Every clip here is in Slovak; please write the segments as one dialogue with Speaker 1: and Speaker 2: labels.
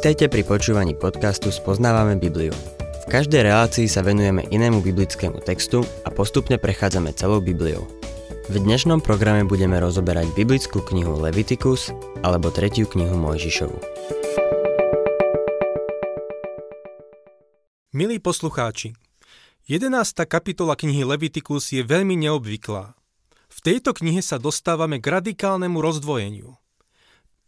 Speaker 1: Vítajte pri počúvaní podcastu Spoznávame Bibliu. V každej relácii sa venujeme inému biblickému textu a postupne prechádzame celou Bibliou. V dnešnom programe budeme rozoberať biblickú knihu Leviticus alebo tretiu knihu Mojžišovu.
Speaker 2: Milí poslucháči, 11. kapitola knihy Leviticus je veľmi neobvyklá. V tejto knihe sa dostávame k radikálnemu rozdvojeniu.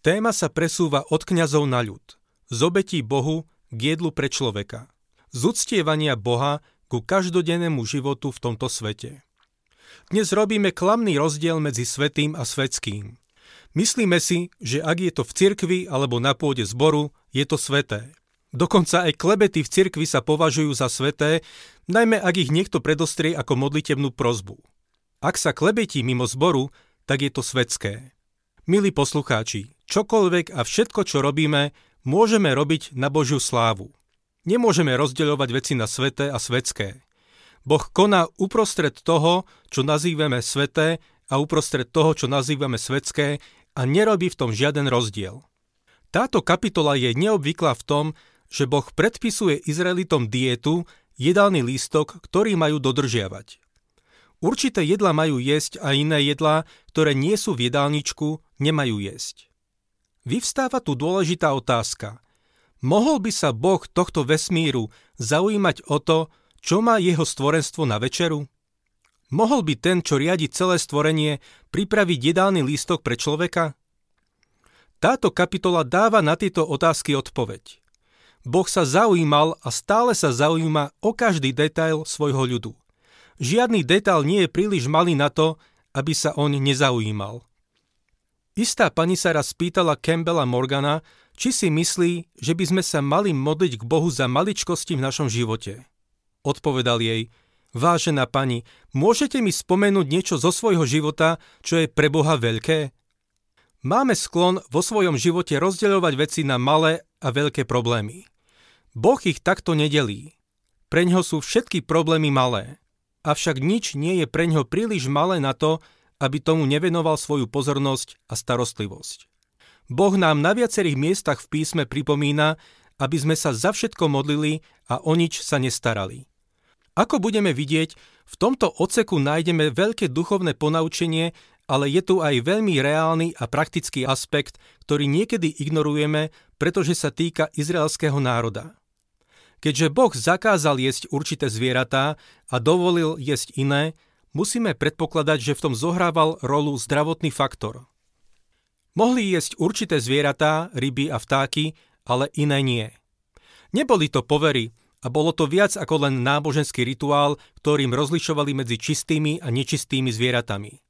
Speaker 2: Téma sa presúva od kňazov na ľud, z obetí Bohu k jedlu pre človeka, z uctievania Boha ku každodennému životu v tomto svete. Dnes robíme klamný rozdiel medzi svetým a svetským. Myslíme si, že ak je to v cirkvi alebo na pôde zboru, je to sveté. Dokonca aj klebety v cirkvi sa považujú za sveté, najmä ak ich niekto predostrie ako modlitebnú prozbu. Ak sa klebetí mimo zboru, tak je to svetské. Milí poslucháči, Čokoľvek a všetko, čo robíme, môžeme robiť na Božiu slávu. Nemôžeme rozdeľovať veci na sveté a svetské. Boh koná uprostred toho, čo nazývame sveté a uprostred toho, čo nazývame svetské a nerobí v tom žiaden rozdiel. Táto kapitola je neobvyklá v tom, že Boh predpisuje Izraelitom dietu, jedálny lístok, ktorý majú dodržiavať. Určité jedla majú jesť a iné jedlá, ktoré nie sú v jedálničku, nemajú jesť. Vyvstáva tu dôležitá otázka. Mohol by sa Boh tohto vesmíru zaujímať o to, čo má jeho stvorenstvo na večeru? Mohol by ten, čo riadi celé stvorenie, pripraviť jedálny lístok pre človeka? Táto kapitola dáva na tieto otázky odpoveď. Boh sa zaujímal a stále sa zaujíma o každý detail svojho ľudu. Žiadny detail nie je príliš malý na to, aby sa on nezaujímal. Istá pani sa raz spýtala Campbella Morgana, či si myslí, že by sme sa mali modliť k Bohu za maličkosti v našom živote. Odpovedal jej, vážená pani, môžete mi spomenúť niečo zo svojho života, čo je pre Boha veľké? Máme sklon vo svojom živote rozdeľovať veci na malé a veľké problémy. Boh ich takto nedelí. Preňho sú všetky problémy malé. Avšak nič nie je preňho príliš malé na to, aby tomu nevenoval svoju pozornosť a starostlivosť. Boh nám na viacerých miestach v písme pripomína, aby sme sa za všetko modlili a o nič sa nestarali. Ako budeme vidieť, v tomto oceku nájdeme veľké duchovné ponaučenie, ale je tu aj veľmi reálny a praktický aspekt, ktorý niekedy ignorujeme, pretože sa týka izraelského národa. Keďže Boh zakázal jesť určité zvieratá a dovolil jesť iné, musíme predpokladať, že v tom zohrával rolu zdravotný faktor. Mohli jesť určité zvieratá, ryby a vtáky, ale iné nie. Neboli to povery a bolo to viac ako len náboženský rituál, ktorým rozlišovali medzi čistými a nečistými zvieratami.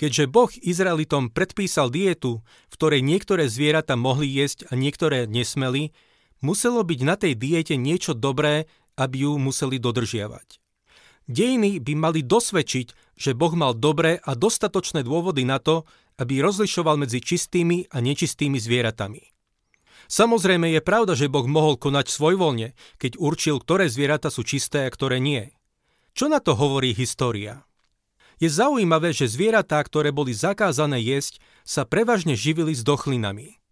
Speaker 2: Keďže Boh Izraelitom predpísal dietu, v ktorej niektoré zvieratá mohli jesť a niektoré nesmeli, muselo byť na tej diete niečo dobré, aby ju museli dodržiavať. Dejiny by mali dosvedčiť, že Boh mal dobré a dostatočné dôvody na to, aby rozlišoval medzi čistými a nečistými zvieratami. Samozrejme je pravda, že Boh mohol konať svojvoľne, keď určil, ktoré zvieratá sú čisté a ktoré nie. Čo na to hovorí história? Je zaujímavé, že zvieratá, ktoré boli zakázané jesť, sa prevažne živili s dochlinami.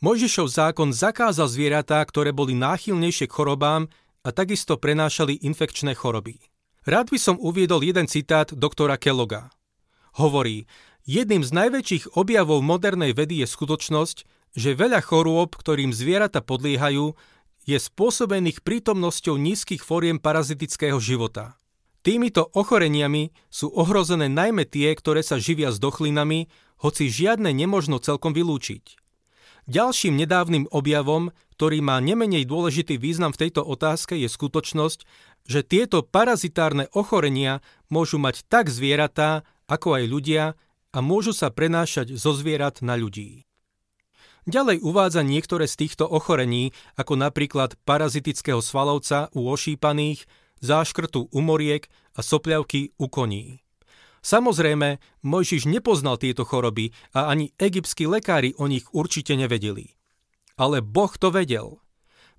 Speaker 2: Mojžišov zákon zakázal zvieratá, ktoré boli náchylnejšie k chorobám a takisto prenášali infekčné choroby. Rád by som uviedol jeden citát doktora Kelloga. Hovorí, jedným z najväčších objavov modernej vedy je skutočnosť, že veľa chorôb, ktorým zvieratá podliehajú, je spôsobených prítomnosťou nízkych fóriem parazitického života. Týmito ochoreniami sú ohrozené najmä tie, ktoré sa živia s dochlinami, hoci žiadne nemožno celkom vylúčiť. Ďalším nedávnym objavom, ktorý má nemenej dôležitý význam v tejto otázke, je skutočnosť, že tieto parazitárne ochorenia môžu mať tak zvieratá, ako aj ľudia a môžu sa prenášať zo zvierat na ľudí. Ďalej uvádza niektoré z týchto ochorení, ako napríklad parazitického svalovca u ošípaných, záškrtu u moriek a sopľavky u koní. Samozrejme, Mojžiš nepoznal tieto choroby a ani egyptskí lekári o nich určite nevedeli. Ale Boh to vedel –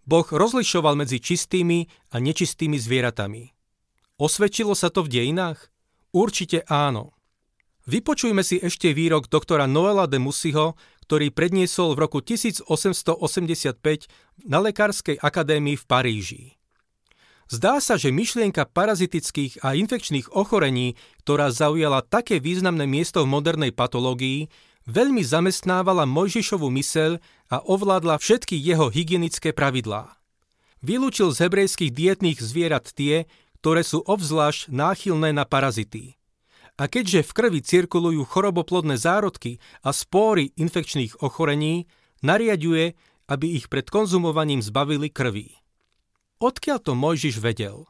Speaker 2: Boh rozlišoval medzi čistými a nečistými zvieratami. Osvedčilo sa to v dejinách? Určite áno. Vypočujme si ešte výrok doktora Noela de Musiho, ktorý predniesol v roku 1885 na Lekárskej akadémii v Paríži. Zdá sa, že myšlienka parazitických a infekčných ochorení, ktorá zaujala také významné miesto v modernej patológii, veľmi zamestnávala Mojžišovu myseľ a ovládla všetky jeho hygienické pravidlá. Vylúčil z hebrejských dietných zvierat tie, ktoré sú obzvlášť náchylné na parazity. A keďže v krvi cirkulujú choroboplodné zárodky a spóry infekčných ochorení, nariaduje, aby ich pred konzumovaním zbavili krvi. Odkiaľ to Mojžiš vedel?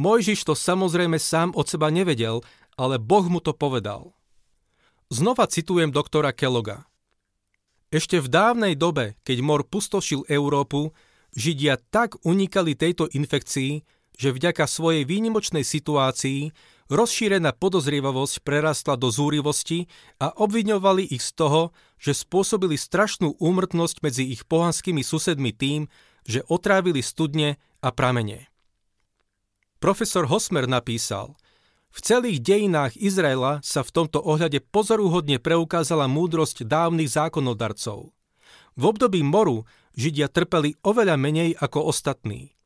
Speaker 2: Mojžiš to samozrejme sám od seba nevedel, ale Boh mu to povedal. Znova citujem doktora Kelloga. Ešte v dávnej dobe, keď mor pustošil Európu, Židia tak unikali tejto infekcii, že vďaka svojej výnimočnej situácii rozšírená podozrievavosť prerastla do zúrivosti a obviňovali ich z toho, že spôsobili strašnú úmrtnosť medzi ich pohanskými susedmi tým, že otrávili studne a pramene. Profesor Hosmer napísal, v celých dejinách Izraela sa v tomto ohľade pozorúhodne preukázala múdrosť dávnych zákonodarcov. V období moru Židia trpeli oveľa menej ako ostatní.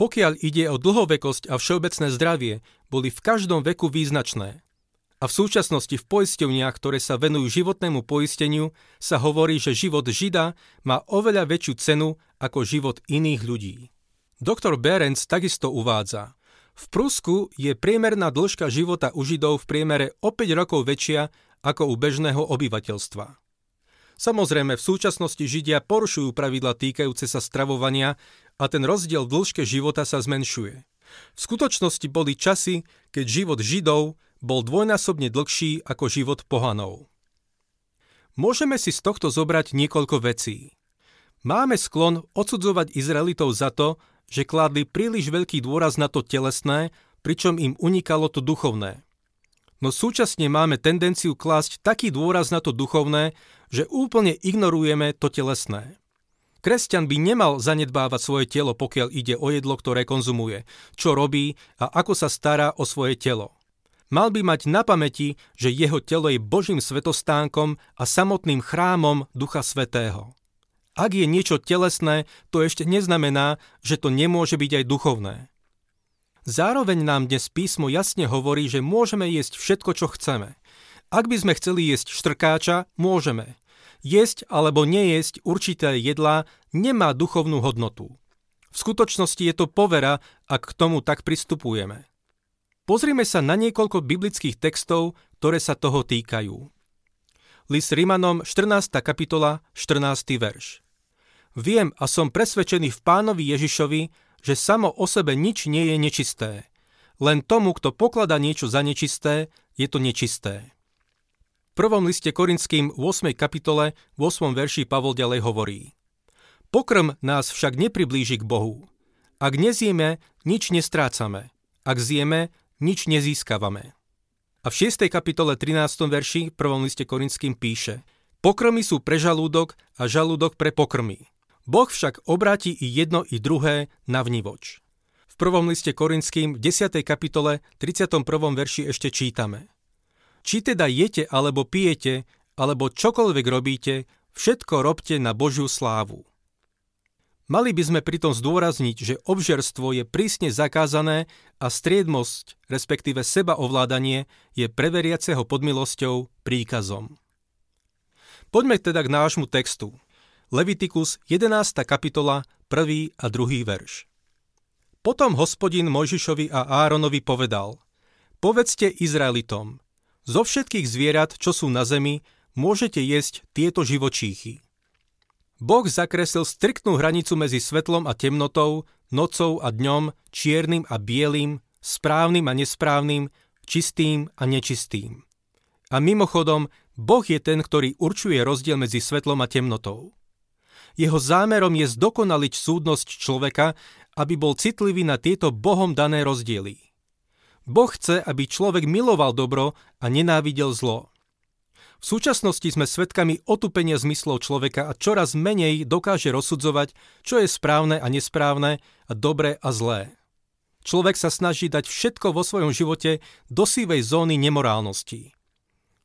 Speaker 2: Pokiaľ ide o dlhovekosť a všeobecné zdravie, boli v každom veku význačné. A v súčasnosti v poisťovniach, ktoré sa venujú životnému poisteniu, sa hovorí, že život Žida má oveľa väčšiu cenu ako život iných ľudí. Doktor Berenc takisto uvádza, v Prusku je priemerná dĺžka života u Židov v priemere o 5 rokov väčšia ako u bežného obyvateľstva. Samozrejme, v súčasnosti Židia porušujú pravidla týkajúce sa stravovania a ten rozdiel v dĺžke života sa zmenšuje. V skutočnosti boli časy, keď život Židov bol dvojnásobne dlhší ako život pohanov. Môžeme si z tohto zobrať niekoľko vecí. Máme sklon odsudzovať Izraelitov za to, že kládli príliš veľký dôraz na to telesné, pričom im unikalo to duchovné no súčasne máme tendenciu klásť taký dôraz na to duchovné, že úplne ignorujeme to telesné. Kresťan by nemal zanedbávať svoje telo, pokiaľ ide o jedlo, ktoré konzumuje, čo robí a ako sa stará o svoje telo. Mal by mať na pamäti, že jeho telo je Božím svetostánkom a samotným chrámom Ducha Svetého. Ak je niečo telesné, to ešte neznamená, že to nemôže byť aj duchovné. Zároveň nám dnes písmo jasne hovorí, že môžeme jesť všetko, čo chceme. Ak by sme chceli jesť štrkáča, môžeme. Jesť alebo nejesť určité jedlá nemá duchovnú hodnotu. V skutočnosti je to povera, ak k tomu tak pristupujeme. Pozrime sa na niekoľko biblických textov, ktoré sa toho týkajú. List Rimanom 14. kapitola 14. verš. Viem a som presvedčený v pánovi Ježišovi, že samo o sebe nič nie je nečisté. Len tomu, kto poklada niečo za nečisté, je to nečisté. V prvom liste Korinským 8. kapitole v 8. verši Pavol ďalej hovorí Pokrm nás však nepriblíži k Bohu. Ak nezjeme, nič nestrácame. Ak zjeme, nič nezískavame. A v 6. kapitole 13. verši v prvom liste Korinským píše Pokrmy sú pre žalúdok a žalúdok pre pokrmy. Boh však obráti i jedno i druhé na vnivoč. V prvom liste Korinským v 10. kapitole 31. verši ešte čítame. Či teda jete alebo pijete, alebo čokoľvek robíte, všetko robte na Božiu slávu. Mali by sme pritom zdôrazniť, že obžerstvo je prísne zakázané a striedmosť, respektíve sebaovládanie, je preveriaceho pod milosťou príkazom. Poďme teda k nášmu textu. Levitikus 11. kapitola 1. a 2. verš. Potom hospodin Mojžišovi a Áronovi povedal Povedzte Izraelitom, zo všetkých zvierat, čo sú na zemi, môžete jesť tieto živočíchy. Boh zakreslil striktnú hranicu medzi svetlom a temnotou, nocou a dňom, čiernym a bielým, správnym a nesprávnym, čistým a nečistým. A mimochodom, Boh je ten, ktorý určuje rozdiel medzi svetlom a temnotou. Jeho zámerom je zdokonaliť súdnosť človeka, aby bol citlivý na tieto Bohom dané rozdiely. Boh chce, aby človek miloval dobro a nenávidel zlo. V súčasnosti sme svedkami otupenia zmyslov človeka a čoraz menej dokáže rozsudzovať, čo je správne a nesprávne a dobré a zlé. Človek sa snaží dať všetko vo svojom živote do sívej zóny nemorálnosti.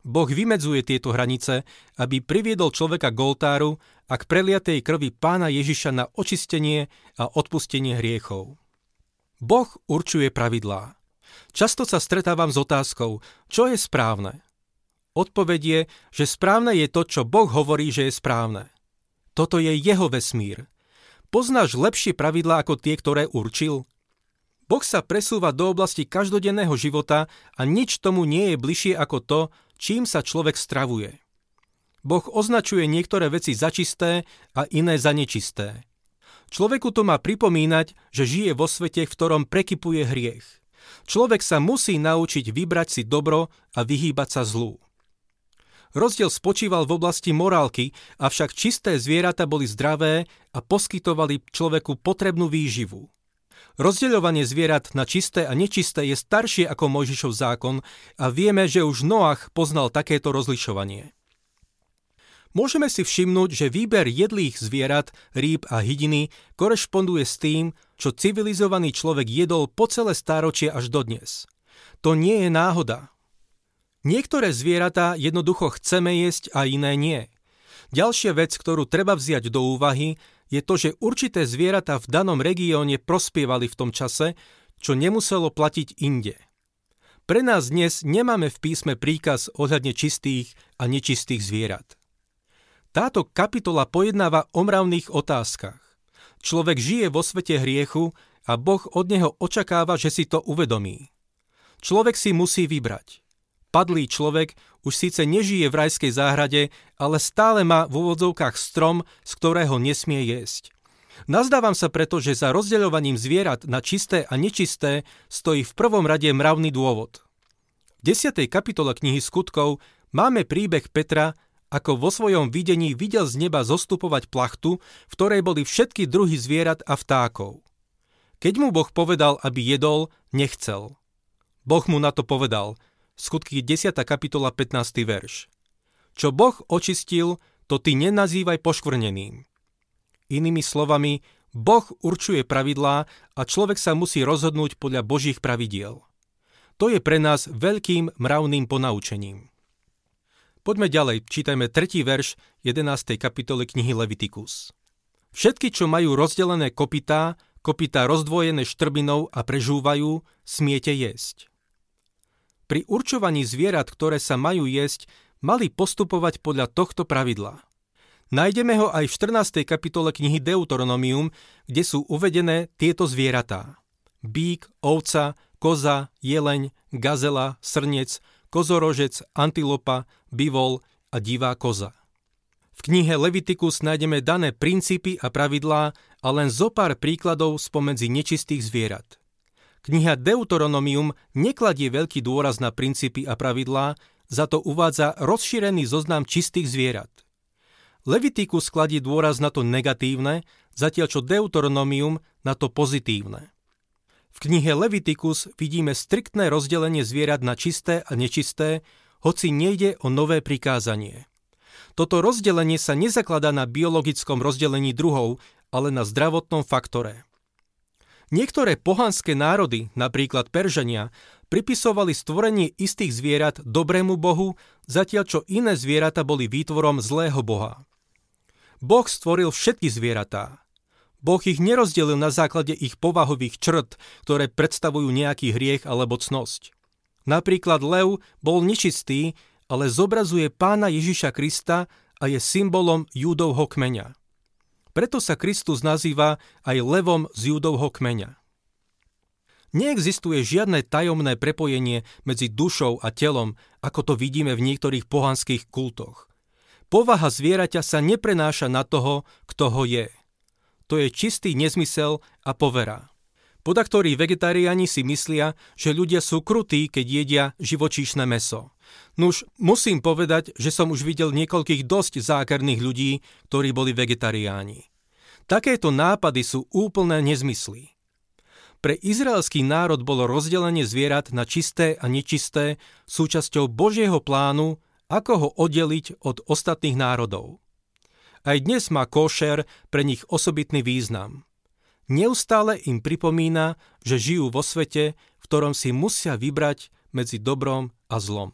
Speaker 2: Boh vymedzuje tieto hranice, aby priviedol človeka k oltáru a k preliatej krvi pána Ježiša na očistenie a odpustenie hriechov. Boh určuje pravidlá. Často sa stretávam s otázkou, čo je správne. Odpoveď je, že správne je to, čo Boh hovorí, že je správne. Toto je jeho vesmír. Poznáš lepšie pravidlá ako tie, ktoré určil? Boh sa presúva do oblasti každodenného života a nič tomu nie je bližšie ako to, čím sa človek stravuje. Boh označuje niektoré veci za čisté a iné za nečisté. Človeku to má pripomínať, že žije vo svete, v ktorom prekypuje hriech. Človek sa musí naučiť vybrať si dobro a vyhýbať sa zlu. Rozdiel spočíval v oblasti morálky, avšak čisté zvieratá boli zdravé a poskytovali človeku potrebnú výživu. Rozdeľovanie zvierat na čisté a nečisté je staršie ako Mojžišov zákon a vieme, že už Noach poznal takéto rozlišovanie. Môžeme si všimnúť, že výber jedlých zvierat, rýb a hydiny korešponduje s tým, čo civilizovaný človek jedol po celé stáročie až dodnes. To nie je náhoda. Niektoré zvieratá jednoducho chceme jesť a iné nie. Ďalšia vec, ktorú treba vziať do úvahy, je to, že určité zvieratá v danom regióne prospievali v tom čase, čo nemuselo platiť inde. Pre nás dnes nemáme v písme príkaz ohľadne čistých a nečistých zvierat. Táto kapitola pojednáva o mravných otázkach. Človek žije vo svete hriechu a Boh od neho očakáva, že si to uvedomí. Človek si musí vybrať. Padlý človek už síce nežije v rajskej záhrade, ale stále má v úvodzovkách strom, z ktorého nesmie jesť. Nazdávam sa preto, že za rozdeľovaním zvierat na čisté a nečisté stojí v prvom rade mravný dôvod. V 10. kapitole knihy skutkov máme príbeh Petra, ako vo svojom videní videl z neba zostupovať plachtu, v ktorej boli všetky druhy zvierat a vtákov. Keď mu Boh povedal, aby jedol, nechcel. Boh mu na to povedal – Skutky 10. kapitola 15. verš. Čo Boh očistil, to ty nenazývaj poškvrneným. Inými slovami, Boh určuje pravidlá a človek sa musí rozhodnúť podľa Božích pravidiel. To je pre nás veľkým mravným ponaučením. Poďme ďalej, čítajme 3. verš 11. kapitoly knihy Levitikus. Všetky, čo majú rozdelené kopitá, kopitá rozdvojené štrbinou a prežúvajú, smiete jesť. Pri určovaní zvierat, ktoré sa majú jesť, mali postupovať podľa tohto pravidla. Nájdeme ho aj v 14. kapitole knihy Deuteronomium, kde sú uvedené tieto zvieratá. Bík, ovca, koza, jeleň, gazela, srnec, kozorožec, antilopa, bivol a divá koza. V knihe Leviticus nájdeme dané princípy a pravidlá a len zo pár príkladov spomedzi nečistých zvierat – Kniha Deuteronomium nekladie veľký dôraz na princípy a pravidlá, za to uvádza rozšírený zoznam čistých zvierat. Levitikus kladie dôraz na to negatívne, zatiaľ čo Deuteronomium na to pozitívne. V knihe Levitikus vidíme striktné rozdelenie zvierat na čisté a nečisté, hoci nejde o nové prikázanie. Toto rozdelenie sa nezakladá na biologickom rozdelení druhov, ale na zdravotnom faktore. Niektoré pohanské národy, napríklad Peržania, pripisovali stvorenie istých zvierat dobrému bohu, zatiaľ čo iné zvieratá boli výtvorom zlého boha. Boh stvoril všetky zvieratá. Boh ich nerozdelil na základe ich povahových črt, ktoré predstavujú nejaký hriech alebo cnosť. Napríklad lev bol nečistý, ale zobrazuje pána Ježiša Krista a je symbolom júdovho kmeňa. Preto sa Kristus nazýva aj levom z judovho kmeňa. Neexistuje žiadne tajomné prepojenie medzi dušou a telom, ako to vidíme v niektorých pohanských kultoch. Povaha zvieraťa sa neprenáša na toho, kto ho je. To je čistý nezmysel a povera. Podaktorí vegetariáni si myslia, že ľudia sú krutí, keď jedia živočíšne meso. Nuž, musím povedať, že som už videl niekoľkých dosť zákerných ľudí, ktorí boli vegetariáni. Takéto nápady sú úplné nezmysly. Pre izraelský národ bolo rozdelenie zvierat na čisté a nečisté súčasťou Božieho plánu, ako ho oddeliť od ostatných národov. Aj dnes má košer pre nich osobitný význam. Neustále im pripomína, že žijú vo svete, v ktorom si musia vybrať medzi dobrom a zlom.